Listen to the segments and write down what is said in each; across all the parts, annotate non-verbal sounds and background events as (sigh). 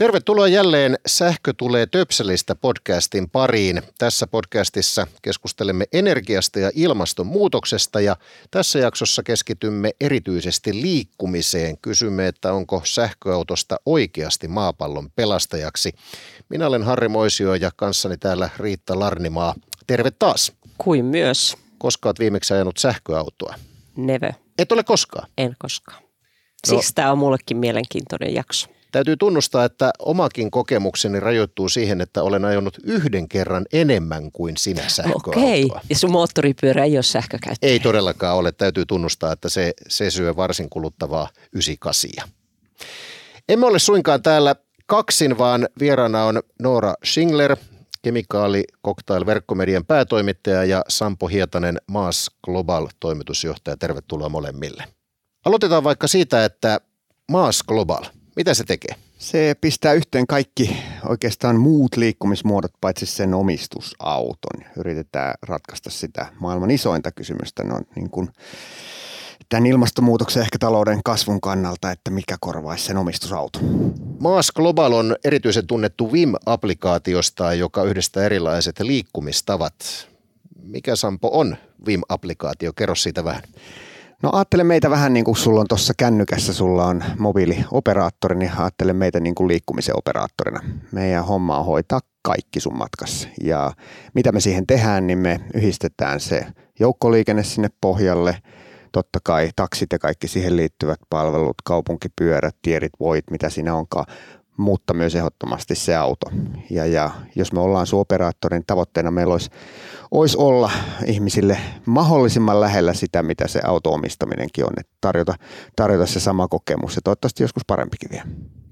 Tervetuloa jälleen Sähkö tulee töpselistä podcastin pariin. Tässä podcastissa keskustelemme energiasta ja ilmastonmuutoksesta ja tässä jaksossa keskitymme erityisesti liikkumiseen. Kysymme, että onko sähköautosta oikeasti maapallon pelastajaksi. Minä olen Harri Moisio ja kanssani täällä Riitta Larnimaa. Terve taas. Kuin myös. Koska olet viimeksi ajanut sähköautoa? Neve. Et ole koskaan? En koskaan. Siksi no. tämä on mullekin mielenkiintoinen jakso. Täytyy tunnustaa, että omakin kokemukseni rajoittuu siihen, että olen ajonut yhden kerran enemmän kuin sinä sähköautoa. Okei, ja sun moottoripyörä ei ole sähkökäyttöä. Ei todellakaan ole. Täytyy tunnustaa, että se, se syö varsin kuluttavaa 98. Emme ole suinkaan täällä kaksin, vaan vieraana on Noora Schingler, kemikaali Cocktail verkkomedian päätoimittaja ja Sampo Hietanen Maas Global toimitusjohtaja. Tervetuloa molemmille. Aloitetaan vaikka siitä, että Maas Global – mitä se tekee? Se pistää yhteen kaikki oikeastaan muut liikkumismuodot paitsi sen omistusauton. Yritetään ratkaista sitä maailman isointa kysymystä no, niin kuin tämän ilmastonmuutoksen ehkä talouden kasvun kannalta, että mikä korvaisi sen omistusauton. Maas Global on erityisen tunnettu VIM-applikaatiosta, joka yhdistää erilaiset liikkumistavat. Mikä Sampo on VIM-applikaatio? Kerro siitä vähän. No ajattele meitä vähän niin kuin sulla on tuossa kännykässä, sulla on mobiilioperaattori, niin ajattele meitä niin kuin liikkumisen operaattorina. Meidän homma on hoitaa kaikki sun matkassa. Ja mitä me siihen tehdään, niin me yhdistetään se joukkoliikenne sinne pohjalle, totta kai taksit ja kaikki siihen liittyvät palvelut, kaupunkipyörät, tierit, voit, mitä siinä onkaan, mutta myös ehdottomasti se auto. Ja, ja jos me ollaan sun operaattorin niin tavoitteena meillä olisi, olisi olla ihmisille mahdollisimman lähellä sitä, mitä se auto-omistaminenkin on, että tarjota, tarjota se sama kokemus ja toivottavasti joskus parempikin vielä.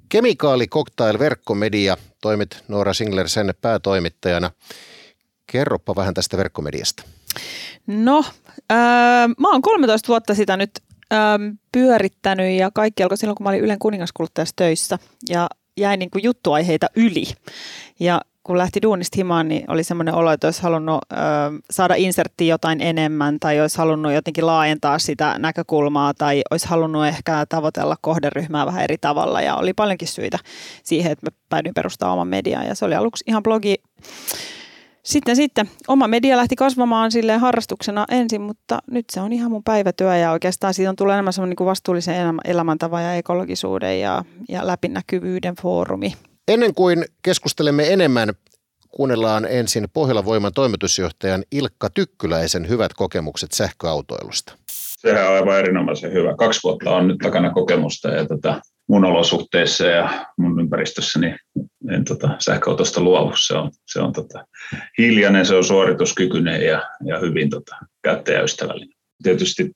Kemikaali Cocktail Verkkomedia, toimit Noora Singler sen päätoimittajana. Kerropa vähän tästä verkkomediasta. No, äh, mä oon 13 vuotta sitä nyt äh, pyörittänyt ja kaikki alkoi silloin, kun mä olin Ylen kuningaskuluttajassa töissä. Ja jäi niin kuin juttuaiheita yli. Ja kun lähti duunista himaan, niin oli semmoinen olo, että olisi halunnut ö, saada inserttiin jotain enemmän tai olisi halunnut jotenkin laajentaa sitä näkökulmaa tai olisi halunnut ehkä tavoitella kohderyhmää vähän eri tavalla ja oli paljonkin syitä siihen, että mä päädyin perustamaan oman median ja se oli aluksi ihan blogi sitten, sitten oma media lähti kasvamaan sille harrastuksena ensin, mutta nyt se on ihan mun päivätyö ja oikeastaan siitä on tullut enemmän semmoinen niin vastuullisen elämäntavan ja ekologisuuden ja, ja läpinäkyvyyden foorumi. Ennen kuin keskustelemme enemmän, kuunnellaan ensin Pohjola Voiman toimitusjohtajan Ilkka Tykkyläisen hyvät kokemukset sähköautoilusta. Sehän on aivan erinomaisen hyvä. Kaksi vuotta on nyt takana kokemusta ja tota, mun olosuhteissa ja mun ympäristössä niin en tota, sähköautosta luovu. Se on, se on tota, hiljainen, se on suorituskykyinen ja, ja hyvin tota, käyttäjäystävällinen. Tietysti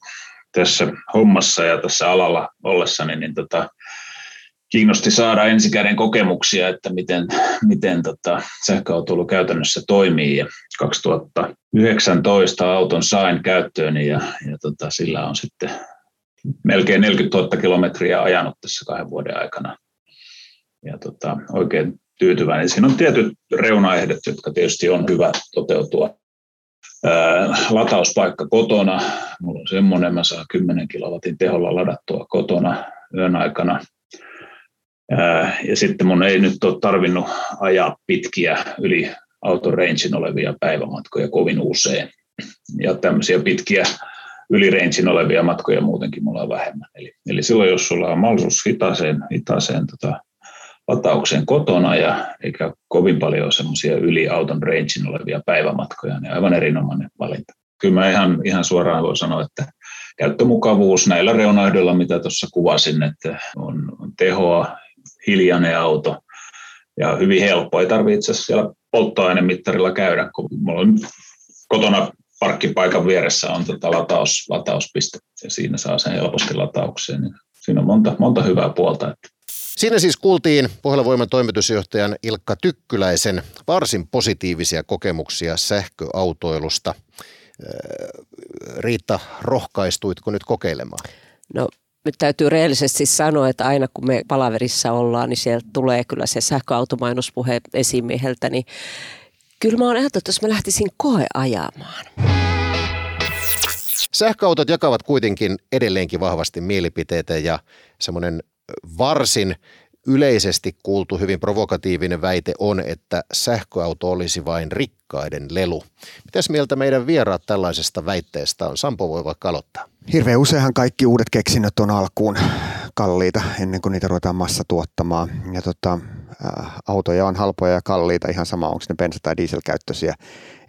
tässä hommassa ja tässä alalla ollessani, niin tota, kiinnosti saada ensikäden kokemuksia, että miten, miten tota, sähköautoilu käytännössä toimii. Ja 2019 auton sain käyttöön ja, ja tota, sillä on sitten melkein 40 000 kilometriä ajanut tässä kahden vuoden aikana. Ja tota, oikein tyytyväinen. Siinä on tietyt reunaehdot, jotka tietysti on hyvä toteutua. Ää, latauspaikka kotona. Mulla on semmoinen, mä saan 10 kilowatin teholla ladattua kotona yön aikana. Ää, ja sitten mun ei nyt ole tarvinnut ajaa pitkiä yli auton rangein olevia päivämatkoja kovin usein. Ja tämmöisiä pitkiä ylireintsin olevia matkoja muutenkin mulla on vähemmän. Eli, eli silloin, jos sulla on mahdollisuus hitaaseen, hitaaseen tota, lataukseen kotona ja eikä kovin paljon semmoisia yli auton rangein olevia päivämatkoja, niin aivan erinomainen valinta. Kyllä mä ihan, ihan suoraan voi sanoa, että käyttömukavuus näillä reunaehdoilla, mitä tuossa kuvasin, että on, on tehoa, hiljainen auto ja hyvin helppo. Ei tarvitse siellä polttoainemittarilla käydä, kun mulla on kotona parkkipaikan vieressä on tota lataus, latauspiste ja siinä saa sen helposti lataukseen. Niin siinä on monta, monta hyvää puolta. Että. Siinä siis kuultiin Pohjola-Voiman toimitusjohtajan Ilkka Tykkyläisen varsin positiivisia kokemuksia sähköautoilusta. Riitta, rohkaistuitko nyt kokeilemaan? No nyt täytyy rehellisesti sanoa, että aina kun me palaverissa ollaan, niin sieltä tulee kyllä se sähköautomainospuhe esimieheltä, niin kyllä mä oon ajatellut, että jos mä lähtisin koe ajamaan. Sähköautot jakavat kuitenkin edelleenkin vahvasti mielipiteitä ja semmoinen varsin yleisesti kuultu hyvin provokatiivinen väite on, että sähköauto olisi vain rikkaiden lelu. Mitäs mieltä meidän vieraat tällaisesta väitteestä on? Sampo voi vaikka aloittaa. Hirveän useinhan kaikki uudet keksinnöt on alkuun kalliita ennen kuin niitä ruvetaan massa tuottamaan. Ja tota, ä, autoja on halpoja ja kalliita ihan sama, onko ne bensa- tai dieselkäyttöisiä.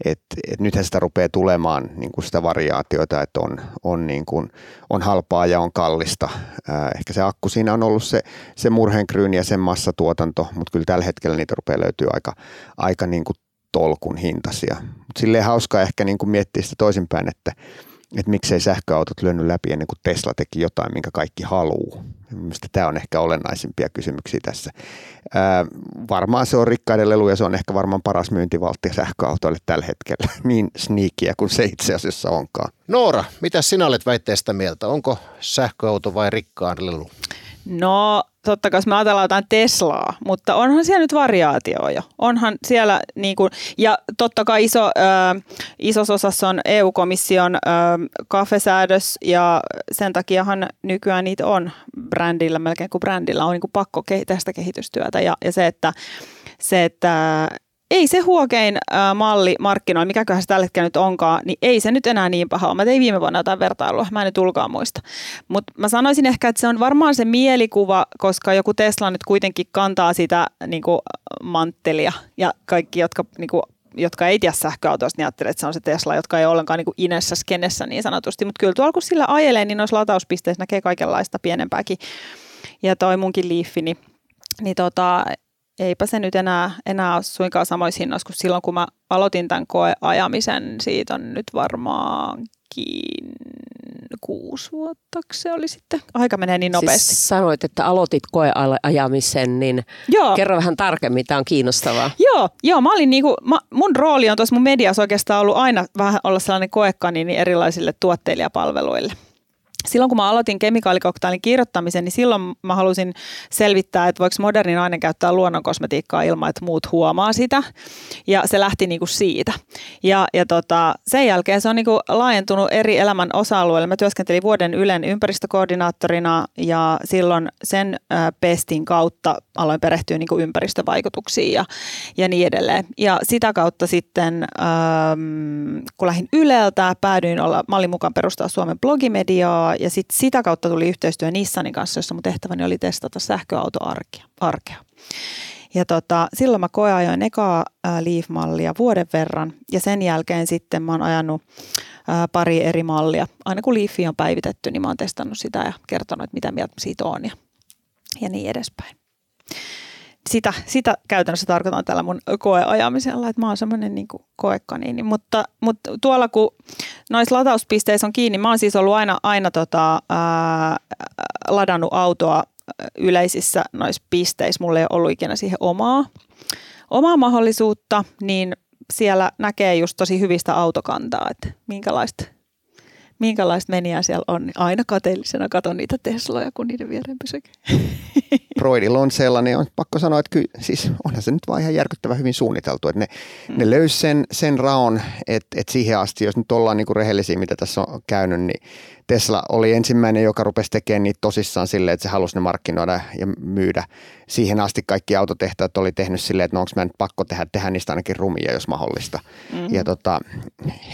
Et, et nythän sitä rupeaa tulemaan niin kuin sitä variaatioita, että on, on, niin kuin, on halpaa ja on kallista. Ä, ehkä se akku siinä on ollut se, se murheenkryyni ja sen massatuotanto, mutta kyllä tällä hetkellä niitä rupeaa löytyy aika, aika niin kuin tolkun hintaisia. Mutta silleen hauskaa ehkä niin kuin miettiä sitä toisinpäin, että että miksei sähköautot lyönyt läpi ennen kuin Tesla teki jotain, minkä kaikki haluaa. Mielestäni tämä on ehkä olennaisimpia kysymyksiä tässä. Ää, varmaan se on rikkaiden lelu ja se on ehkä varmaan paras myyntivaltti sähköautoille tällä hetkellä. (laughs) Niin sniikkiä kuin se itse asiassa onkaan. Noora, mitä sinä olet väitteestä mieltä? Onko sähköauto vai rikkaan lelu? No totta kai me ajatellaan jotain Teslaa, mutta onhan siellä nyt variaatio jo. Onhan siellä niin kuin, ja totta kai iso, ö, isossa osassa on EU-komission ö, kafesäädös ja sen takiahan nykyään niitä on brändillä, melkein kuin brändillä on niin kuin pakko tehdä sitä kehitystyötä ja, ja se, että se, että ei se huokein äh, malli markkinoilla, mikäköhän se tällä hetkellä nyt onkaan, niin ei se nyt enää niin paha ole. Mä tein viime vuonna jotain vertailua, mä en nyt ulkoa muista. Mutta mä sanoisin ehkä, että se on varmaan se mielikuva, koska joku Tesla nyt kuitenkin kantaa sitä niin kuin, manttelia ja kaikki, jotka niin kuin, jotka ei tiedä sähköautoista, niin ajattelee, että se on se Tesla, jotka ei ole ollenkaan niin inessä skenessä niin sanotusti. Mutta kyllä tuolla kun sillä ajelee, niin noissa latauspisteissä näkee kaikenlaista pienempääkin. Ja toi munkin liiffi, niin, niin tota, eipä se nyt enää, enää ole suinkaan samoissa hinnoissa kuin silloin, kun mä aloitin tämän koeajamisen. Siitä on nyt varmaankin kuusi vuotta, se oli sitten. Aika menee niin nopeasti. Siis sanoit, että aloitit koeajamisen, niin joo. kerro vähän tarkemmin, tämä on kiinnostavaa. Joo, joo mä olin niinku, mä, mun rooli on tuossa mun mediassa oikeastaan ollut aina vähän olla sellainen koekanini erilaisille tuotteilijapalveluille silloin kun mä aloitin kemikaalikoktailin kirjoittamisen, niin silloin mä halusin selvittää, että voiko moderni nainen käyttää luonnonkosmetiikkaa ilman, että muut huomaa sitä. Ja se lähti niinku siitä. Ja, ja tota, sen jälkeen se on niinku laajentunut eri elämän osa-alueille. Mä työskentelin vuoden Ylen ympäristökoordinaattorina ja silloin sen pestin kautta aloin perehtyä niinku ympäristövaikutuksiin ja, ja niin edelleen. Ja sitä kautta sitten, ähm, kun lähdin Yleltä, päädyin olla, mä olin mukaan perustaa Suomen blogimediaa ja sitten sitä kautta tuli yhteistyö Nissanin kanssa, jossa mun tehtäväni oli testata sähköautoarkea. Ja tota, silloin mä koeajoin ekaa Leaf-mallia vuoden verran ja sen jälkeen sitten mä oon ajanut ää, pari eri mallia. Aina kun Leafi on päivitetty, niin mä oon testannut sitä ja kertonut, että mitä mieltä siitä on ja, ja niin edespäin sitä, sitä käytännössä tarkoitan tällä mun koeajamisella, että mä oon semmoinen niin koekaniini. Mutta, mutta tuolla kun noissa latauspisteissä on kiinni, mä oon siis ollut aina, aina tota, ää, ladannut autoa yleisissä noissa pisteissä. Mulla ei ollut ikinä siihen omaa, omaa mahdollisuutta, niin siellä näkee just tosi hyvistä autokantaa, että minkälaista minkälaista meniä siellä on, niin aina kateellisena katon niitä Tesloja, kun niiden viereen pysykin. (laughs) Broidilla on sellainen, on pakko sanoa, että kyllä, siis onhan se nyt vaan ihan järkyttävän hyvin suunniteltu, että ne, mm. ne löysi sen, sen raon, että, että siihen asti, jos nyt ollaan niin kuin rehellisiä, mitä tässä on käynyt, niin Tesla oli ensimmäinen, joka rupesi tekemään niitä tosissaan silleen, että se halusi ne markkinoida ja myydä. Siihen asti kaikki autotehtaat oli tehnyt silleen, että no onko mä nyt pakko tehdä, tehdä niistä ainakin rumia, jos mahdollista. Mm-hmm. Ja tota,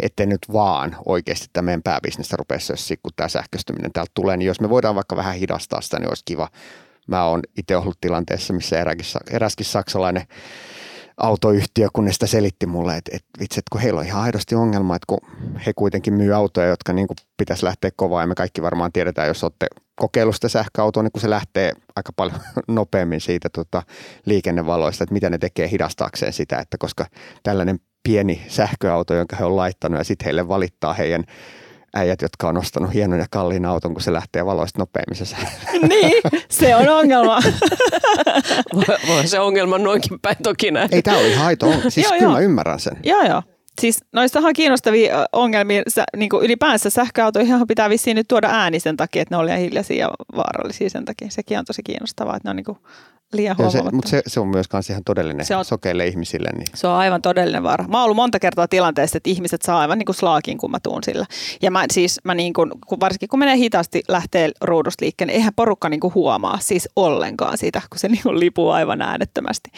ettei nyt vaan oikeasti tämä meidän pääbisnestä rupesi, jos kun tämä sähköistyminen täältä tulee, niin jos me voidaan vaikka vähän hidastaa sitä, niin olisi kiva. Mä oon itse ollut tilanteessa, missä eräkin, eräskin saksalainen autoyhtiö, kun ne sitä selitti mulle, että, että vitsi, että kun heillä on ihan aidosti ongelma, että kun he kuitenkin myy autoja, jotka niin kuin pitäisi lähteä kovaa, ja me kaikki varmaan tiedetään, jos olette kokeilusta sähköautoa, niin kun se lähtee aika paljon (laughs) nopeammin siitä tota, liikennevaloista, että mitä ne tekee hidastaakseen sitä, että koska tällainen pieni sähköauto, jonka he on laittanut, ja sitten heille valittaa heidän äijät, jotka on ostanut hienon ja kalliin auton, kun se lähtee valoista nopeammin se (laughs) Niin, se on ongelma. (laughs) voi, voi se ongelma noinkin päin toki näin. Ei, tämä oli haito. Siis joo, kyllä joo. mä ymmärrän sen. Joo, joo. Siis noistahan kiinnostavia ongelmia, sä, niin kuin ylipäänsä sähköautoihin pitää vissiin nyt tuoda ääni sen takia, että ne oli hiljaisia ja vaarallisia sen takia. Sekin on tosi kiinnostavaa, että ne on niin kuin liian se, Mutta se, se, on myös ihan todellinen se on, sokeille ihmisille. Niin. Se on aivan todellinen vaara. Mä oon ollut monta kertaa tilanteessa, että ihmiset saa aivan niin kuin slaakin, kun mä tuun sillä. Ja mä siis, mä niin kuin, kun varsinkin kun menee hitaasti lähtee ruudusta liikkeen, niin eihän porukka niin kuin huomaa siis ollenkaan sitä, kun se niin kuin lipuu aivan äänettömästi.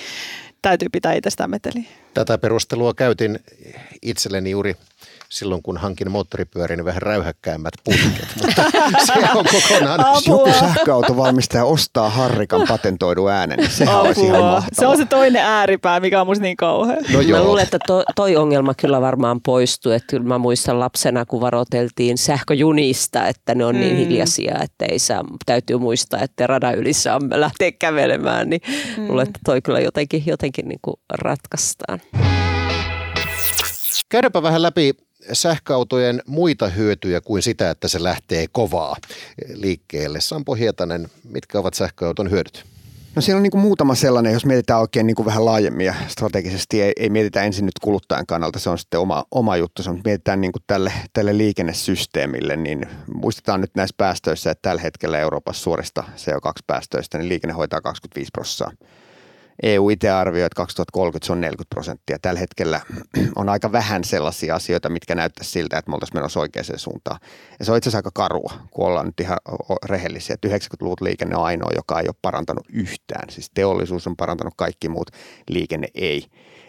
Täytyy pitää itsestään meteliä. Tätä perustelua käytin itselleni juuri silloin, kun hankin moottoripyörin niin vähän räyhäkkäämmät putket, (laughs) mutta se on kokonaan... Jos joku sähköautovalmistaja ostaa Harrikan patentoidun äänen, niin Apua. olisi ihan mahtavaa. Se on se toinen ääripää, mikä on musta niin kauhea. No joo. Mä luulen, että to, toi ongelma kyllä varmaan poistuu. Että kyllä mä muistan lapsena, kun varoiteltiin sähköjunista, että ne on niin mm. hiljaisia, että ei saa, täytyy muistaa, että radan yli saa lähteä kävelemään. Niin mm. luulen, että toi kyllä jotenkin, jotenkin niin kuin ratkaistaan. Käydäpä vähän läpi sähköautojen muita hyötyjä kuin sitä, että se lähtee kovaa liikkeelle. Sampo Hietanen, mitkä ovat sähköauton hyödyt? No siellä on niin kuin muutama sellainen, jos mietitään oikein niin kuin vähän laajemmin ja strategisesti, ei, ei mietitä ensin nyt kuluttajan kannalta, se on sitten oma, oma juttu, se mietitään niin kuin tälle, tälle liikennesysteemille, niin muistetaan nyt näissä päästöissä, että tällä hetkellä Euroopassa suorista CO2-päästöistä, niin liikenne hoitaa 25 prosenttia EU itse arvioi, että 2030 se on 40 prosenttia. Tällä hetkellä (clears throat) on aika vähän sellaisia asioita, mitkä näyttää siltä, että me oltaisiin menossa oikeaan suuntaan. Ja se on itse asiassa aika karua, kun ollaan nyt ihan rehellisiä. Että 90-luvun liikenne on ainoa, joka ei ole parantanut yhtään. Siis teollisuus on parantanut kaikki muut, liikenne ei.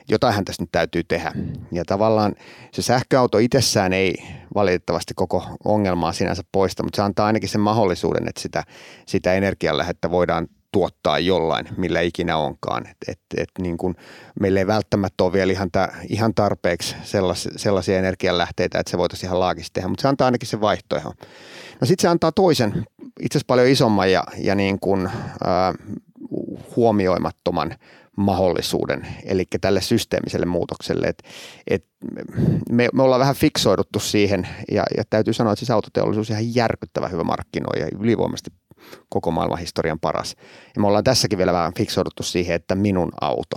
Jotainhan tässä nyt täytyy tehdä. Ja tavallaan se sähköauto itsessään ei valitettavasti koko ongelmaa sinänsä poista, mutta se antaa ainakin sen mahdollisuuden, että sitä, sitä energianlähettä voidaan tuottaa jollain, millä ikinä onkaan. Et, et, et niin kun, meillä ei välttämättä ole vielä ihan, ta, ihan tarpeeksi sellas, sellaisia energianlähteitä, että se voitaisiin ihan laakista tehdä, mutta se antaa ainakin se vaihtoehto. No sitten se antaa toisen, itse asiassa paljon isomman ja, ja niin kun, äh, huomioimattoman mahdollisuuden, eli tälle systeemiselle muutokselle. Et, et me, me ollaan vähän fiksoiduttu siihen, ja, ja täytyy sanoa, että siis autoteollisuus on ihan järkyttävä hyvä markkinoija, ylivoimaisesti koko maailman historian paras. Ja me ollaan tässäkin vielä vähän fiksoiduttu siihen, että minun auto.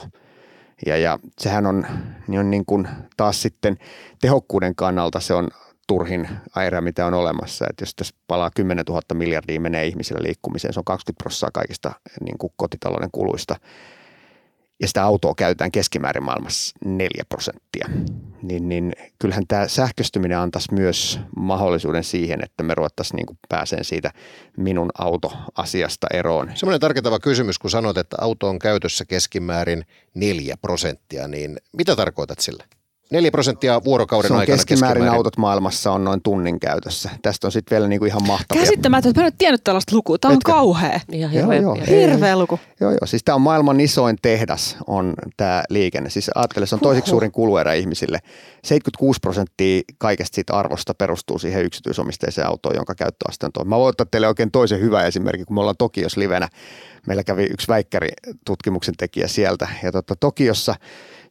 Ja, ja sehän on, niin on niin kuin taas sitten tehokkuuden kannalta se on turhin aira, mitä on olemassa. Että jos tässä palaa 10 000 miljardia menee ihmisillä liikkumiseen, se on 20 prosenttia kaikista niin kuin kotitalouden kuluista – ja sitä autoa käytetään keskimäärin maailmassa 4 prosenttia, niin, niin kyllähän tämä sähköstyminen antaisi myös mahdollisuuden siihen, että me ruvettaisiin niin pääseen siitä minun autoasiasta eroon. Semmoinen tarkentava kysymys, kun sanot, että auto on käytössä keskimäärin 4 prosenttia, niin mitä tarkoitat sillä? 4 prosenttia vuorokauden se on aikana keskimäärin, keskimäärin autot maailmassa on noin tunnin käytössä. Tästä on sitten vielä niinku ihan mahtavia. Käsittämätöntä, mä en ole tiennyt tällaista lukua. Tämä on Etkö? kauhea. Ihan hirveä, joo, joo, hirveä luku. Joo, joo. Siis tämä on maailman isoin tehdas on tämä liikenne. Siis ajattele, se on toiseksi suurin kuluerä ihmisille. 76 prosenttia kaikesta siitä arvosta perustuu siihen yksityisomisteiseen autoon, jonka käyttöaste on tuo. Mä voin ottaa teille oikein toisen hyvä esimerkki, kun me ollaan Tokios livenä. Meillä kävi yksi väikkäri tutkimuksen tekijä sieltä. Ja tota, Tokiossa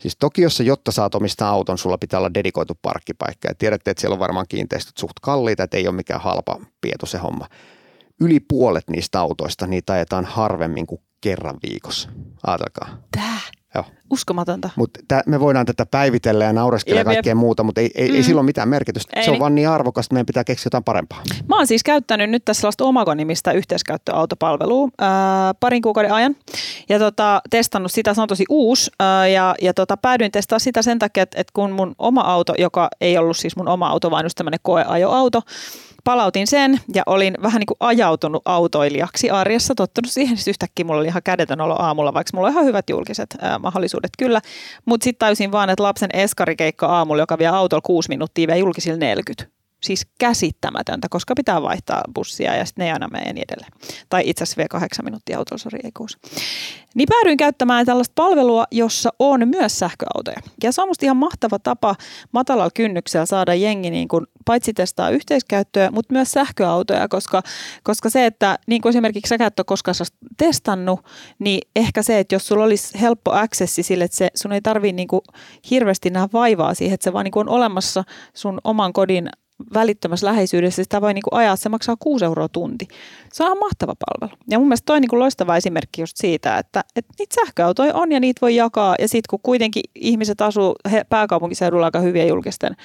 Siis Tokiossa, jotta saat omistaa auton, sulla pitää olla dedikoitu parkkipaikka. Ja tiedätte, että siellä on varmaan kiinteistöt suht kalliita, että ei ole mikään halpa pieto se homma. Yli puolet niistä autoista, niitä ajetaan harvemmin kuin kerran viikossa. Ajatelkaa. Tää? Joo. Uskomatonta. Mutta me voidaan tätä päivitellä ja naureskella ja kaikkea muuta, mutta ei, ei, mm. ei sillä ole mitään merkitystä. Ei, se on niin. vaan niin arvokasta, että meidän pitää keksiä jotain parempaa. Mä oon siis käyttänyt nyt tässä sellaista Omago-nimistä yhteiskäyttöautopalvelua ää, parin kuukauden ajan. Ja tota, testannut sitä, se on tosi uusi. Ää, ja ja tota, päädyin testaa sitä sen takia, että, että kun mun oma auto, joka ei ollut siis mun oma auto, vaan just tämmöinen koeajoauto, palautin sen ja olin vähän niin kuin ajautunut autoilijaksi arjessa, tottunut siihen, että yhtäkkiä mulla oli ihan kädetön olo aamulla, vaikka mulla on ihan hyvät julkiset ää, mahdollisuudet kyllä. Mutta sitten tajusin vaan, että lapsen eskarikeikka aamulla, joka vie autolla kuusi minuuttia, vie julkisilla 40 siis käsittämätöntä, koska pitää vaihtaa bussia ja sitten ne ei aina mene niin edelleen. Tai itse asiassa vie kahdeksan minuuttia autolla, sori ei kuusi. Niin päädyin käyttämään tällaista palvelua, jossa on myös sähköautoja. Ja se on musta ihan mahtava tapa matalalla kynnyksellä saada jengi niin kuin paitsi testaa yhteiskäyttöä, mutta myös sähköautoja, koska, koska se, että niin kuin esimerkiksi sä et ole koskaan testannut, niin ehkä se, että jos sulla olisi helppo accessi sille, että se, sun ei tarvitse niin hirveästi nähdä vaivaa siihen, että se vaan niin kuin on olemassa sun oman kodin välittömässä läheisyydessä, sitä voi niin kuin ajaa, se maksaa 6 euroa tunti. Se on mahtava palvelu. Ja mun mielestä toi on niin kuin loistava esimerkki just siitä, että, että niitä sähköautoja on ja niitä voi jakaa. Ja sitten kun kuitenkin ihmiset asuu pääkaupunkiseudulla aika hyvien julkisten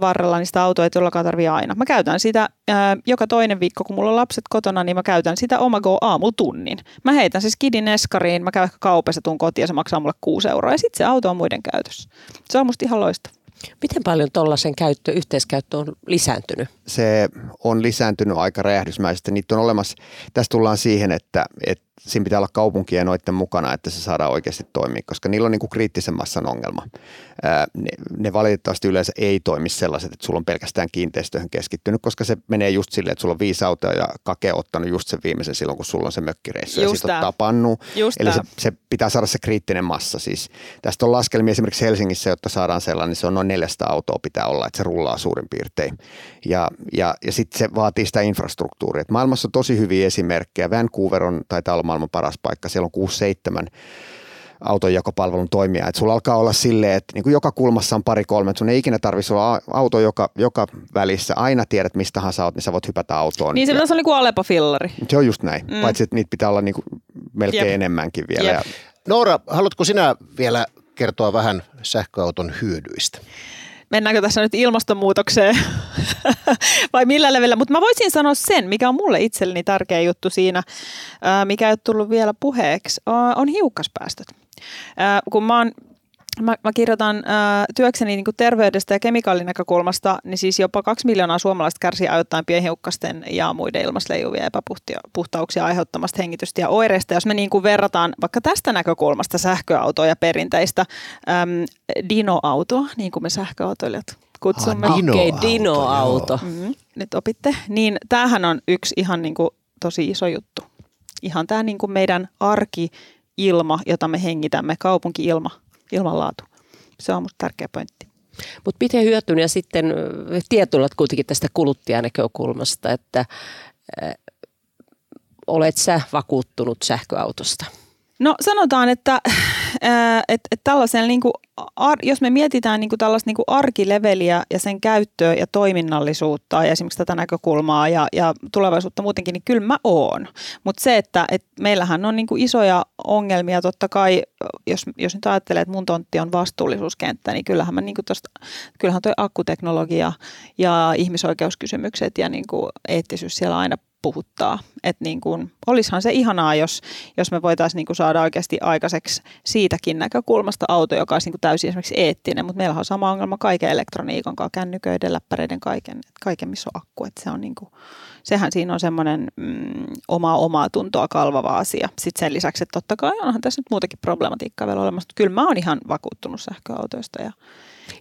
varrella, niin sitä autoa ei todellakaan tarvitse aina. Mä käytän sitä ää, joka toinen viikko, kun mulla on lapset kotona, niin mä käytän sitä Omago aamutunnin. Mä heitän se skidin eskariin, mä käyn ehkä kaupassa, tuun kotiin ja se maksaa mulle 6 euroa. Ja sitten se auto on muiden käytössä. Se on musta ihan loistava. Miten paljon tuollaisen käyttö, yhteiskäyttö on lisääntynyt? Se on lisääntynyt aika räjähdysmäisesti. Niitä on olemassa, tässä tullaan siihen, että, että siinä pitää olla kaupunkien noiden mukana, että se saadaan oikeasti toimia, koska niillä on niin kuin kriittisen massan ongelma. ne, ne valitettavasti yleensä ei toimi sellaiset, että sulla on pelkästään kiinteistöihin keskittynyt, koska se menee just silleen, että sulla on viisi autoa ja kake ottanut just sen viimeisen silloin, kun sulla on se mökkireissu just ja sitten ottaa pannu. Just Eli se, se, pitää saada se kriittinen massa. Siis tästä on laskelmia esimerkiksi Helsingissä, jotta saadaan sellainen, niin se on noin 400 autoa pitää olla, että se rullaa suurin piirtein. Ja, ja, ja sitten se vaatii sitä infrastruktuuria. Et maailmassa on tosi hyviä esimerkkejä. Vancouver on, taitaa olla maailman paras paikka. Siellä on 6-7 autonjakopalvelun toimia. Et sulla alkaa olla silleen, että niin joka kulmassa on pari-kolme, että sun ei ikinä tarvitse olla auto joka, joka välissä. Aina tiedät, mistä sä oot, niin sä voit hypätä autoon. Niin se pitäisi olla niin kuin Alepa-fillari. Se on just näin, mm. paitsi että niitä pitää olla niin kuin melkein Jep. enemmänkin vielä. Jep. Noora, haluatko sinä vielä kertoa vähän sähköauton hyödyistä? Mennäänkö tässä nyt ilmastonmuutokseen (laughs) vai millä levelillä. Mutta mä voisin sanoa sen, mikä on mulle itselleni tärkeä juttu siinä, mikä ei ole tullut vielä puheeksi, on hiukkaspäästöt. Kun mä oon Mä, mä kirjoitan ää, työkseni niin kuin terveydestä ja kemikaalinäkökulmasta, niin siis jopa kaksi miljoonaa suomalaista kärsii ajoittain pienhiukkasten ja muiden ilmasleijuvia epäpuhtauksia aiheuttamasta hengitystä ja oireista. Jos me niin kuin verrataan vaikka tästä näkökulmasta sähköautoa ja perinteistä äm, dinoautoa, niin kuin me sähköautoilijat kutsumme. Ah, dino-auto. Okay, dinoauto. Mm, nyt opitte. Niin tämähän on yksi ihan niin kuin tosi iso juttu. Ihan tämä niin kuin meidän arki-ilma, jota me hengitämme, kaupunki-ilma – ilmanlaatu. Se on minusta tärkeä pointti. Mutta miten hyötynyt ja sitten tietyllä kuitenkin tästä kuluttajanäkökulmasta, että äh, olet sä vakuuttunut sähköautosta? No sanotaan, että, että, että tällaisen niin kuin ar, jos me mietitään niin kuin tällaista niin kuin arkileveliä ja sen käyttöä ja toiminnallisuutta ja esimerkiksi tätä näkökulmaa ja, ja tulevaisuutta muutenkin, niin kyllä mä oon. Mutta se, että et meillähän on niin kuin isoja ongelmia totta kai, jos, jos nyt ajattelee, että mun tontti on vastuullisuuskenttä, niin kyllähän, mä niin kuin tosta, kyllähän toi akkuteknologia ja ihmisoikeuskysymykset ja niin kuin eettisyys siellä aina puhuttaa. Että niin kuin, olisihan se ihanaa, jos, jos me voitaisiin niin kuin saada oikeasti aikaiseksi siitäkin näkökulmasta auto, joka olisi niin kuin täysin esimerkiksi eettinen, mutta meillä on sama ongelma kaiken elektroniikan kanssa, kännyköiden, läppäreiden, kaiken, kaiken missä on akku. Että se on niin kuin, sehän siinä on semmoinen mm, omaa omaa tuntoa kalvava asia. Sitten sen lisäksi, että totta kai onhan tässä nyt muutakin problematiikkaa vielä olemassa, mutta kyllä mä oon ihan vakuuttunut sähköautoista ja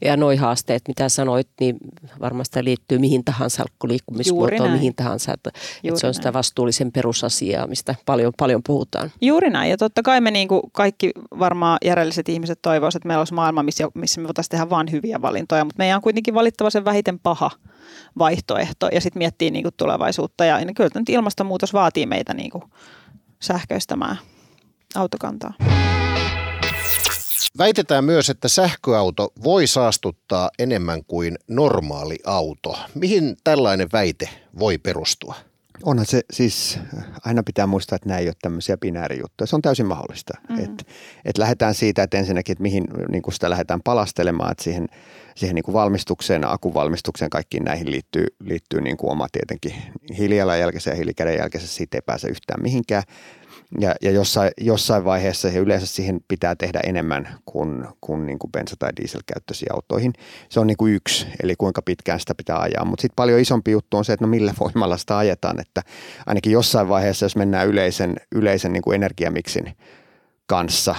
ja nuo haasteet, mitä sanoit, niin varmasti liittyy mihin tahansa liikkumismuotoon, mihin tahansa. Että, että se on sitä vastuullisen perusasiaa, mistä paljon, paljon puhutaan. Juuri näin. Ja totta kai me niin kuin kaikki varmaan järjelliset ihmiset toivoisivat, että meillä olisi maailma, missä, missä me voitaisiin tehdä vain hyviä valintoja. Mutta meidän on kuitenkin valittava sen vähiten paha vaihtoehto ja sitten miettii niin kuin tulevaisuutta. Ja kyllä nyt ilmastonmuutos vaatii meitä niin kuin sähköistämään autokantaa. Väitetään myös, että sähköauto voi saastuttaa enemmän kuin normaali auto. Mihin tällainen väite voi perustua? Onhan se siis, aina pitää muistaa, että nämä ei ole tämmöisiä binäärijuttuja. Se on täysin mahdollista. Mm-hmm. Että et lähdetään siitä, että ensinnäkin, että mihin niin sitä lähdetään palastelemaan, että siihen, siihen niin kuin valmistukseen, akuvalmistukseen, kaikkiin näihin liittyy, liittyy niin kuin oma tietenkin hiilijalanjälkeensä ja hiilikädenjälkeensä, siitä ei pääse yhtään mihinkään ja, ja jossain, jossain vaiheessa ja yleensä siihen pitää tehdä enemmän kuin, kuin, niin kuin bensa- tai dieselkäyttöisiin autoihin. Se on niin kuin yksi, eli kuinka pitkään sitä pitää ajaa. Mutta sitten paljon isompi juttu on se, että no millä voimalla sitä ajetaan. Että ainakin jossain vaiheessa, jos mennään yleisen, yleisen niin kuin energiamiksin kanssa,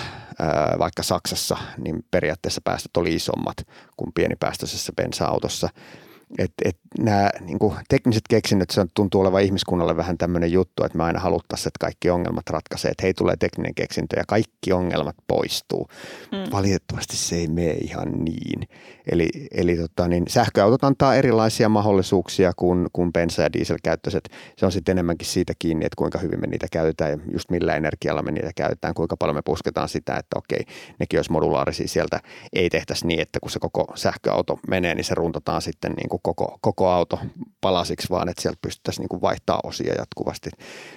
vaikka Saksassa, niin periaatteessa päästöt oli isommat kuin pienipäästöisessä bensa-autossa – et, et nämä niin kuin tekniset keksinnöt, se tuntuu olevan ihmiskunnalle vähän tämmöinen juttu, että me aina haluttaisiin, että kaikki ongelmat ratkaisee, että hei tulee tekninen keksintö ja kaikki ongelmat poistuu. Mm. Valitettavasti se ei mene ihan niin. Eli, eli tota, niin sähköautot antaa erilaisia mahdollisuuksia kuin, kuin bensa- ja dieselkäyttöiset. Se on sitten enemmänkin siitä kiinni, että kuinka hyvin me niitä käytetään ja just millä energialla me niitä käytetään, kuinka paljon me pusketaan sitä, että okei, nekin olisi modulaarisia sieltä. Ei tehtäisi niin, että kun se koko sähköauto menee, niin se runtataan sitten niin kuin koko, koko auto palasiksi, vaan että sieltä pystyttäisiin niin kuin vaihtaa osia jatkuvasti.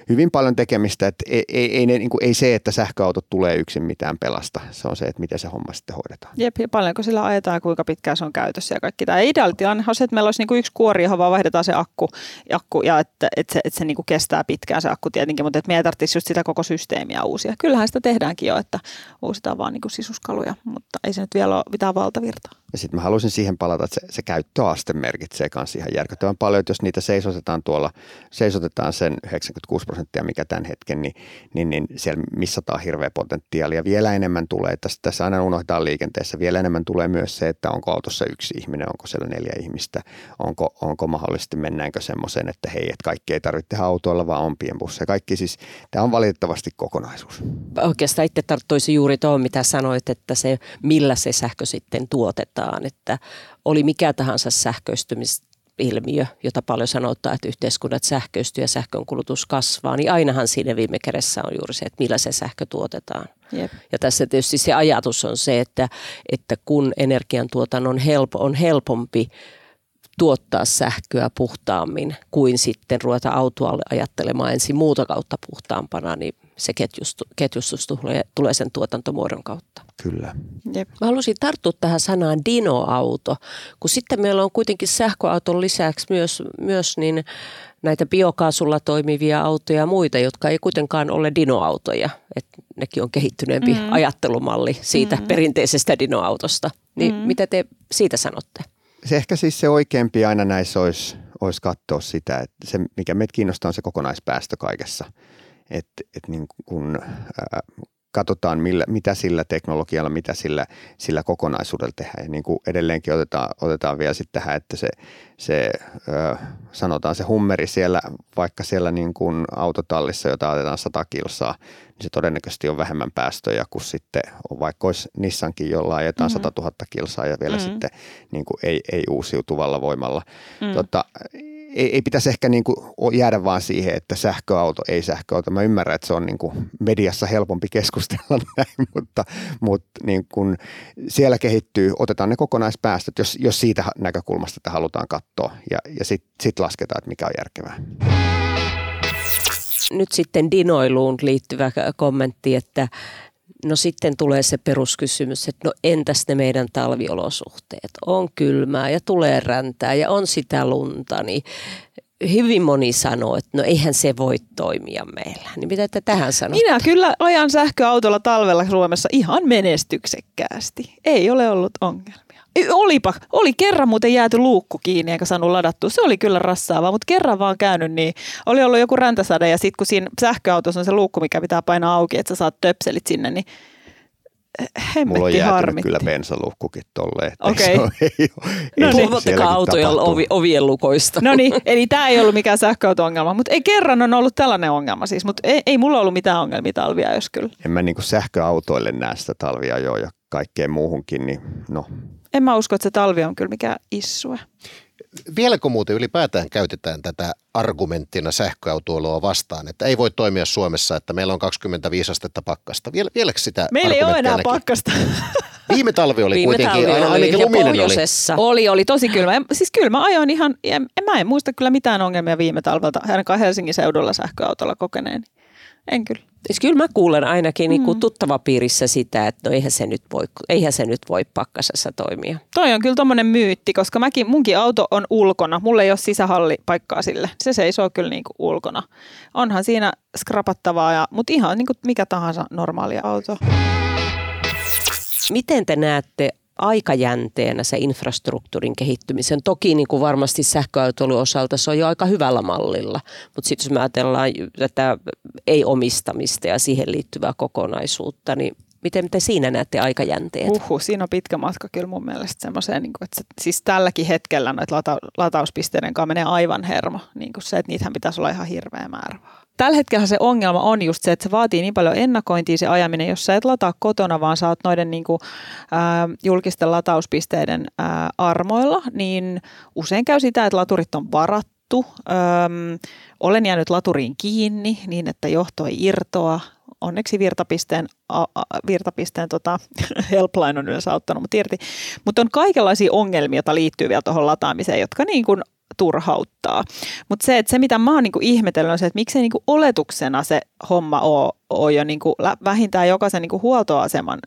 Hyvin paljon tekemistä, että ei, ei, ei, ne, niin kuin, ei se, että sähköautot tulee yksin mitään pelasta. Se on se, että miten se homma sitten hoidetaan. Jep, ja paljonko sillä ajetaan kuinka pitkään se on käytössä ja kaikki. Tämä ideaalitilanne on se, että meillä olisi niin kuin yksi kuori, johon vaan vaihdetaan se akku, akku ja että, että se, että se niin kuin kestää pitkään se akku tietenkin, mutta että me ei tarvitsisi just sitä koko systeemiä uusia. Kyllähän sitä tehdäänkin jo, että uusitaan vaan niin kuin sisuskaluja, mutta ei se nyt vielä ole mitään valtavirtaa. Ja sitten mä haluaisin siihen palata, että se, se käyttöaste merkitsee myös ihan järkyttävän paljon, että jos niitä seisotetaan tuolla, seisotetaan sen 96 prosenttia, mikä tämän hetken, niin, niin, niin siellä missataan hirveä potentiaali ja vielä enemmän tulee, tässä, tässä aina unohdetaan liikenteessä, vielä enemmän tulee myös se, että onko autossa yksi ihminen, onko siellä neljä ihmistä, onko, onko mahdollisesti mennäänkö semmoiseen, että hei, että kaikki ei tarvitse autoilla, vaan on pienbusseja. Kaikki siis, tämä on valitettavasti kokonaisuus. Oikeastaan itse tarttuisi juuri tuohon, mitä sanoit, että se, millä se sähkö sitten tuotetaan, että oli mikä tahansa sähköistymis ilmiö, jota paljon sanotaan, että yhteiskunnat sähköistyy ja sähkön kulutus kasvaa, niin ainahan siinä viime kädessä on juuri se, että millä se sähkö tuotetaan. Jep. Ja tässä tietysti se ajatus on se, että, että kun energiantuotannon helpo, on helpompi tuottaa sähköä puhtaammin kuin sitten ruveta autoa ajattelemaan ensin muuta kautta puhtaampana, niin se ketjustus, ketjustus tulee, tulee sen tuotantomuodon kautta. Kyllä. Jep. Mä halusin tarttua tähän sanaan dinoauto, kun sitten meillä on kuitenkin sähköauton lisäksi myös, myös niin näitä biokaasulla toimivia autoja ja muita, jotka ei kuitenkaan ole dinoautoja. Et nekin on kehittyneempi mm. ajattelumalli siitä mm. perinteisestä dinoautosta. Niin mm. mitä te siitä sanotte? Se ehkä siis se oikeampi aina näissä olisi, olisi katsoa sitä, että se mikä meitä kiinnostaa on se kokonaispäästö kaikessa. Että et niin kun, ää, katsotaan, millä, mitä sillä teknologialla, mitä sillä, sillä kokonaisuudella tehdään. Ja niin kuin edelleenkin otetaan, otetaan vielä sitten tähän, että se, se ö, sanotaan se hummeri siellä, vaikka siellä niin kuin autotallissa, jota otetaan 100 kilsaa, niin se todennäköisesti on vähemmän päästöjä kuin sitten, vaikka olisi Nissankin, jolla ajetaan mm-hmm. 100 000 kilsaa ja vielä mm-hmm. sitten niin kuin ei, ei uusiutuvalla voimalla. Mm. Tota, ei, ei pitäisi ehkä niin kuin jäädä vaan siihen, että sähköauto, ei sähköauto. Mä ymmärrän, että se on niin kuin mediassa helpompi keskustella (laughs) näin, mutta, mutta niin kuin siellä kehittyy, otetaan ne kokonaispäästöt, jos, jos siitä näkökulmasta että halutaan katsoa ja, ja sitten sit lasketaan, että mikä on järkevää. Nyt sitten dinoiluun liittyvä kommentti, että No sitten tulee se peruskysymys, että no entäs ne meidän talviolosuhteet? On kylmää ja tulee räntää ja on sitä lunta, niin hyvin moni sanoo, että no eihän se voi toimia meillä. Niin mitä te tähän sanotte? Minä kyllä ajan sähköautolla talvella Suomessa ihan menestyksekkäästi. Ei ole ollut ongelmia. Olipa, oli kerran muuten jääty luukku kiinni eikä saanut ladattua. Se oli kyllä rassaavaa, mutta kerran vaan käynyt niin. Oli ollut joku räntäsade ja sitten kun siinä sähköautossa on se luukku, mikä pitää painaa auki, että sä saat töpselit sinne, niin hemmetti Mulla on jäätynyt harmitti. kyllä bensaluukkukin tolleen. Okei. Okay. No niin. Puhuttakaa autojen ovi, ovien lukoista. No niin, eli tämä ei ollut mikään sähköauto-ongelma, mutta ei kerran on ollut tällainen ongelma siis, mutta ei, ei mulla ollut mitään ongelmia talvia, jos kyllä. En mä niinku sähköautoille näe sitä talvia jo ja kaikkeen muuhunkin, niin no en mä usko, että se talvi on kyllä mikään issue. Vieläkö muuten ylipäätään käytetään tätä argumenttina sähköautoilua vastaan, että ei voi toimia Suomessa, että meillä on 25 astetta pakkasta. Viel, vieläkö sitä Meillä ei ole enää ainakin? pakkasta. (laughs) Viime talvi oli Viime kuitenkin, talvi oli, ainakin luminen oli. Oli, oli tosi kylmä. Siis kyllä mä ajoin ihan, en, mä en muista kyllä mitään ongelmia viime talvelta, ainakaan Helsingin seudulla sähköautolla kokeneeni. En kyllä. Siis kyllä mä kuulen ainakin niin kuin mm. tuttava piirissä sitä, että no eihän se nyt voi, eihän se nyt voi pakkasessa toimia. Toi on kyllä tommonen myytti, koska mäkin, munkin auto on ulkona. Mulla ei ole sisähallipaikkaa sille. Se seisoo kyllä niin kuin ulkona. Onhan siinä skrapattavaa, ja, mutta ihan niin kuin mikä tahansa normaalia auto. Miten te näette aikajänteenä se infrastruktuurin kehittymisen. Toki niin kuin varmasti sähköautoilun osalta se on jo aika hyvällä mallilla, mutta sitten jos me ajatellaan tätä ei-omistamista ja siihen liittyvää kokonaisuutta, niin Miten te siinä näette aikajänteet? Uhu, siinä on pitkä matka kyllä mun mielestä semmoiseen, niin että se, siis tälläkin hetkellä noita lata, latauspisteiden kanssa menee aivan hermo. Niin kuin se, että niitähän pitäisi olla ihan hirveä määrä. Tällä hetkellä se ongelma on just se, että se vaatii niin paljon ennakointia se ajaminen, jos sä et lataa kotona, vaan oot noiden niin kuin, ää, julkisten latauspisteiden ää, armoilla, niin usein käy sitä, että laturit on varattu. Öm, olen jäänyt laturiin kiinni niin, että johto ei irtoa onneksi virtapisteen, a, a, virtapisteen tota, (laughs) helpline on yleensä auttanut mut irti. Mutta on kaikenlaisia ongelmia, joita liittyy vielä tuohon lataamiseen, jotka niin kuin turhauttaa. Mutta se, se mitä mä oon niinku ihmetellyt on se, että miksei niinku oletuksena se homma ole, ole jo niinku vähintään jokaisen niinku huoltoaseman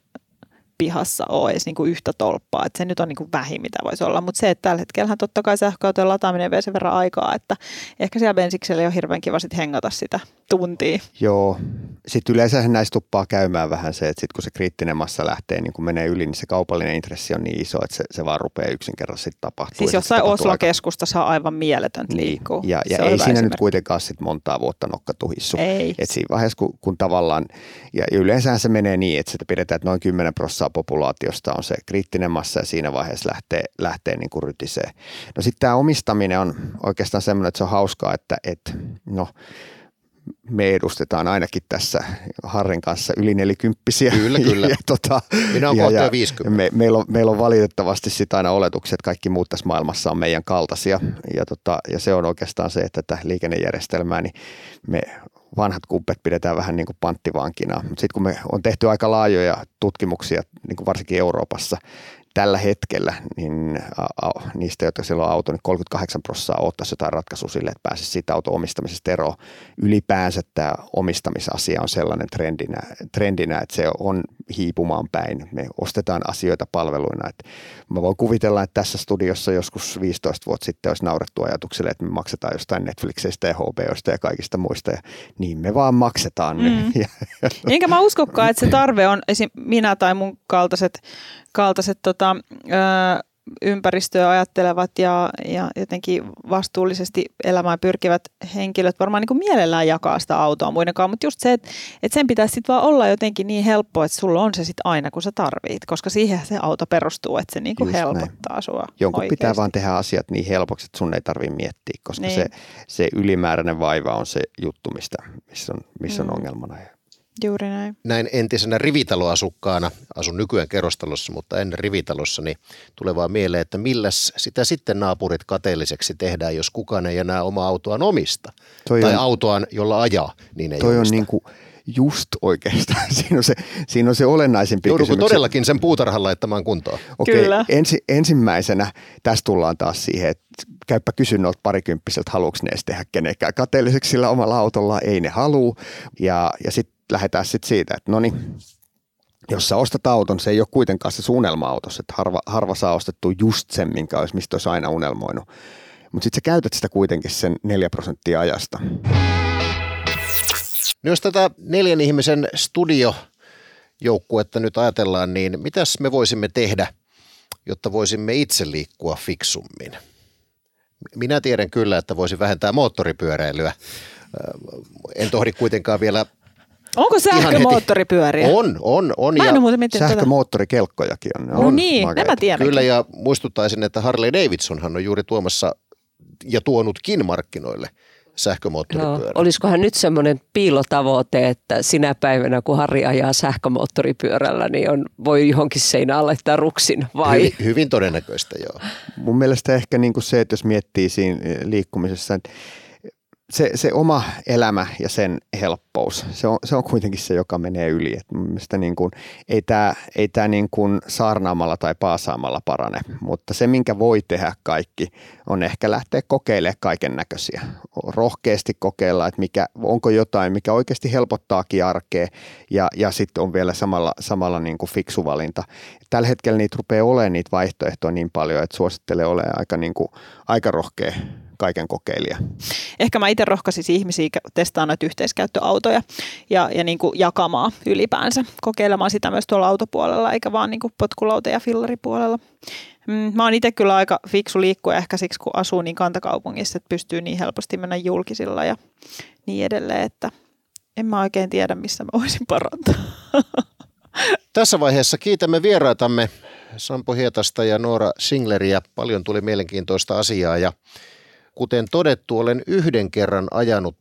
pihassa ole edes niin kuin yhtä tolppaa. Että se nyt on niin kuin vähin, mitä voisi olla. Mutta se, että tällä hetkellä totta kai sähköautojen lataaminen vie sen verran aikaa, että ehkä siellä bensiksellä on hirveän kiva sitten hengata sitä tuntia. Joo. Sitten yleensä näistä tuppaa käymään vähän se, että sit kun se kriittinen massa lähtee niin kun menee yli, niin se kaupallinen intressi on niin iso, että se, se vaan rupeaa yksinkertaisesti tapahtumaan. Siis jossain Oslon keskustassa on aivan mieletön niin. liikkuu. Ja, ja ei siinä nyt kuitenkaan sit montaa vuotta nokka tuhissu. Ei. Et siinä vaiheessa, kun, kun tavallaan, ja yleensä se menee niin, että sitä pidetään, että noin 10 prosenttia populaatiosta on se kriittinen massa ja siinä vaiheessa lähtee, lähtee niin kuin rytisee. No sitten tämä omistaminen on oikeastaan semmoinen, että se on hauskaa, että, että no, me edustetaan ainakin tässä Harren kanssa yli nelikymppisiä. Kyllä, kyllä. (laughs) Ja, tota, Minä olen ja, 50. Me, meillä, on, meillä on valitettavasti sitä aina oletukset, että kaikki muut tässä maailmassa on meidän kaltaisia. Ja, tota, ja se on oikeastaan se, että tätä liikennejärjestelmää, niin me vanhat kumpet pidetään vähän niin kuin panttivankina. Sitten kun me on tehty aika laajoja tutkimuksia, niin kuin varsinkin Euroopassa, tällä hetkellä niin niistä, jotka siellä on auto, niin 38 prosenttia ottaisi jotain ratkaisua sille, että pääsisi siitä auto omistamisesta eroon. Ylipäänsä tämä omistamisasia on sellainen trendinä, trendinä, että se on hiipumaan päin. Me ostetaan asioita palveluina. Että mä voin kuvitella, että tässä studiossa joskus 15 vuotta sitten olisi naurettu ajatukselle, että me maksetaan jostain Netflixistä ja HBOsta ja kaikista muista. Ja niin me vaan maksetaan. Mm. (laughs) Enkä mä uskokaan, että se tarve on esim. minä tai mun kaltaiset kaltaiset tota, ö, ympäristöä ajattelevat ja, ja jotenkin vastuullisesti elämään pyrkivät henkilöt varmaan niin kuin mielellään jakaa sitä autoa muidenkaan, mutta just se, että, että sen pitäisi sitten vaan olla jotenkin niin helppoa, että sulla on se sitten aina, kun sä tarvit, koska siihen se auto perustuu, että se niin kuin helpottaa näin. sua Jonkun oikeasti. pitää vaan tehdä asiat niin helpoksi, että sun ei tarvitse miettiä, koska niin. se, se ylimääräinen vaiva on se juttu, mistä, missä on, missä on mm. ongelmana. Juuri näin. Näin entisenä rivitaloasukkaana, asun nykyään kerrostalossa, mutta ennen rivitalossa, niin tulee vaan mieleen, että milläs sitä sitten naapurit kateelliseksi tehdään, jos kukaan ei enää oma autoaan omista. Toi tai on, autoaan, jolla ajaa, niin ei toi omista. on niin kuin just oikeastaan. (laughs) Siinä on se, siinä on se olennaisempi Joudunko todellakin sen puutarhan laittamaan kuntoon? Okei, Kyllä. Ensi, ensimmäisenä tässä tullaan taas siihen, että käypä kysy noilta parikymppiseltä, haluatko ne edes tehdä kenenkään kateelliseksi sillä omalla autolla, ei ne halua. Ja, ja sitten lähdetään sitten siitä, että no niin, jos sä ostat auton, se ei ole kuitenkaan se suunnelma-autos, että harva, harva saa ostettu just sen, minkä olisi, mistä olisi aina unelmoinut. Mutta sitten sä käytät sitä kuitenkin sen 4 prosenttia ajasta. No jos tätä neljän ihmisen studiojoukkuetta nyt ajatellaan, niin mitäs me voisimme tehdä, jotta voisimme itse liikkua fiksummin? Minä tiedän kyllä, että voisi vähentää moottoripyöräilyä. En tohdi kuitenkaan vielä Onko sähkömoottoripyöriä? On, on, on. Mä en ja muuten sähkömoottorikelkkojakin on. No on niin, nämä tiedänkin. Kyllä, ja muistuttaisin, että Harley Davidsonhan on juuri tuomassa ja tuonutkin markkinoille sähkömoottoripyörä. Joo. Olisikohan nyt semmoinen piilotavoite, että sinä päivänä kun Harri ajaa sähkömoottoripyörällä, niin on, voi johonkin seinään laittaa ruksin vai? Hyvin, hyvin todennäköistä, joo. Mun mielestä ehkä niin kuin se, että jos miettii siinä liikkumisessa, että se, se oma elämä ja sen helppous, se on, se on kuitenkin se, joka menee yli. Et niin kuin, ei tämä ei tää niin kuin saarnaamalla tai paasaamalla parane, mutta se, minkä voi tehdä kaikki, on ehkä lähteä kokeilemaan kaiken näköisiä. Rohkeasti kokeilla, että mikä, onko jotain, mikä oikeasti helpottaakin arkea ja, ja sitten on vielä samalla, samalla niin kuin fiksu valinta. Tällä hetkellä niitä rupeaa olemaan niitä vaihtoehtoja niin paljon, että suosittelee olemaan aika, niin kuin, aika rohkea kaiken kokeilija. Ehkä mä itse rohkaisin ihmisiä testaamaan noita yhteiskäyttöautoja ja, ja niin kuin jakamaan ylipäänsä, kokeilemaan sitä myös tuolla autopuolella, eikä vaan niin kuin potkulauta- ja fillaripuolella. Mm, mä oon itse kyllä aika fiksu liikkua ehkä siksi, kun asuu niin kantakaupungissa, että pystyy niin helposti mennä julkisilla ja niin edelleen, että en mä oikein tiedä, missä mä voisin parantaa. (laughs) Tässä vaiheessa kiitämme vieraitamme Sampo Hietasta ja Noora Singleriä. Paljon tuli mielenkiintoista asiaa ja Kuten todettu, olen yhden kerran ajanut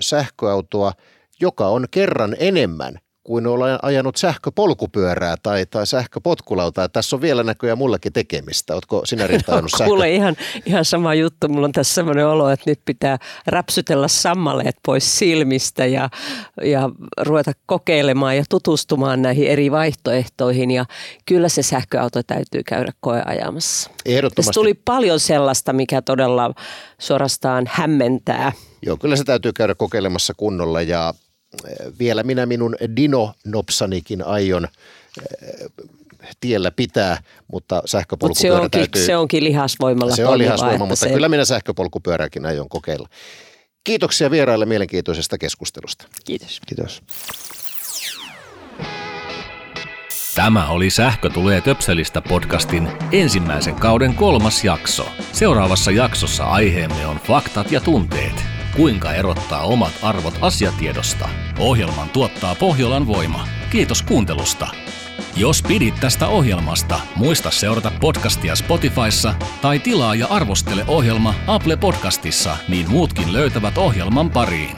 sähköautoa, joka on kerran enemmän kuin olen ajanut sähköpolkupyörää tai, tai sähköpotkulautaa. Tässä on vielä näköjään mullakin tekemistä. Oletko sinä (laughs) ajanut sähkö? Kuule ihan, ihan sama juttu. Mulla on tässä sellainen olo, että nyt pitää räpsytellä sammaleet pois silmistä ja, ja ruveta kokeilemaan ja tutustumaan näihin eri vaihtoehtoihin. Ja kyllä se sähköauto täytyy käydä koeajamassa. Ehdottomasti. Tässä tuli paljon sellaista, mikä todella suorastaan hämmentää. Joo, kyllä se täytyy käydä kokeilemassa kunnolla ja vielä minä minun Dino-nopsanikin aion eh, tiellä pitää, mutta sähköpolkupyörä Mut se onkin, täytyy... Se onkin lihasvoimalla Se on lihasvoima, mutta se... kyllä minä sähköpolkupyöräkin aion kokeilla. Kiitoksia vieraille mielenkiintoisesta keskustelusta. Kiitos. Kiitos. Tämä oli Sähkö tulee töpselistä podcastin ensimmäisen kauden kolmas jakso. Seuraavassa jaksossa aiheemme on faktat ja tunteet. Kuinka erottaa omat arvot asiatiedosta? Ohjelman tuottaa Pohjolan voima. Kiitos kuuntelusta. Jos pidit tästä ohjelmasta, muista seurata podcastia Spotifyssa tai tilaa ja arvostele ohjelma Apple Podcastissa, niin muutkin löytävät ohjelman pariin.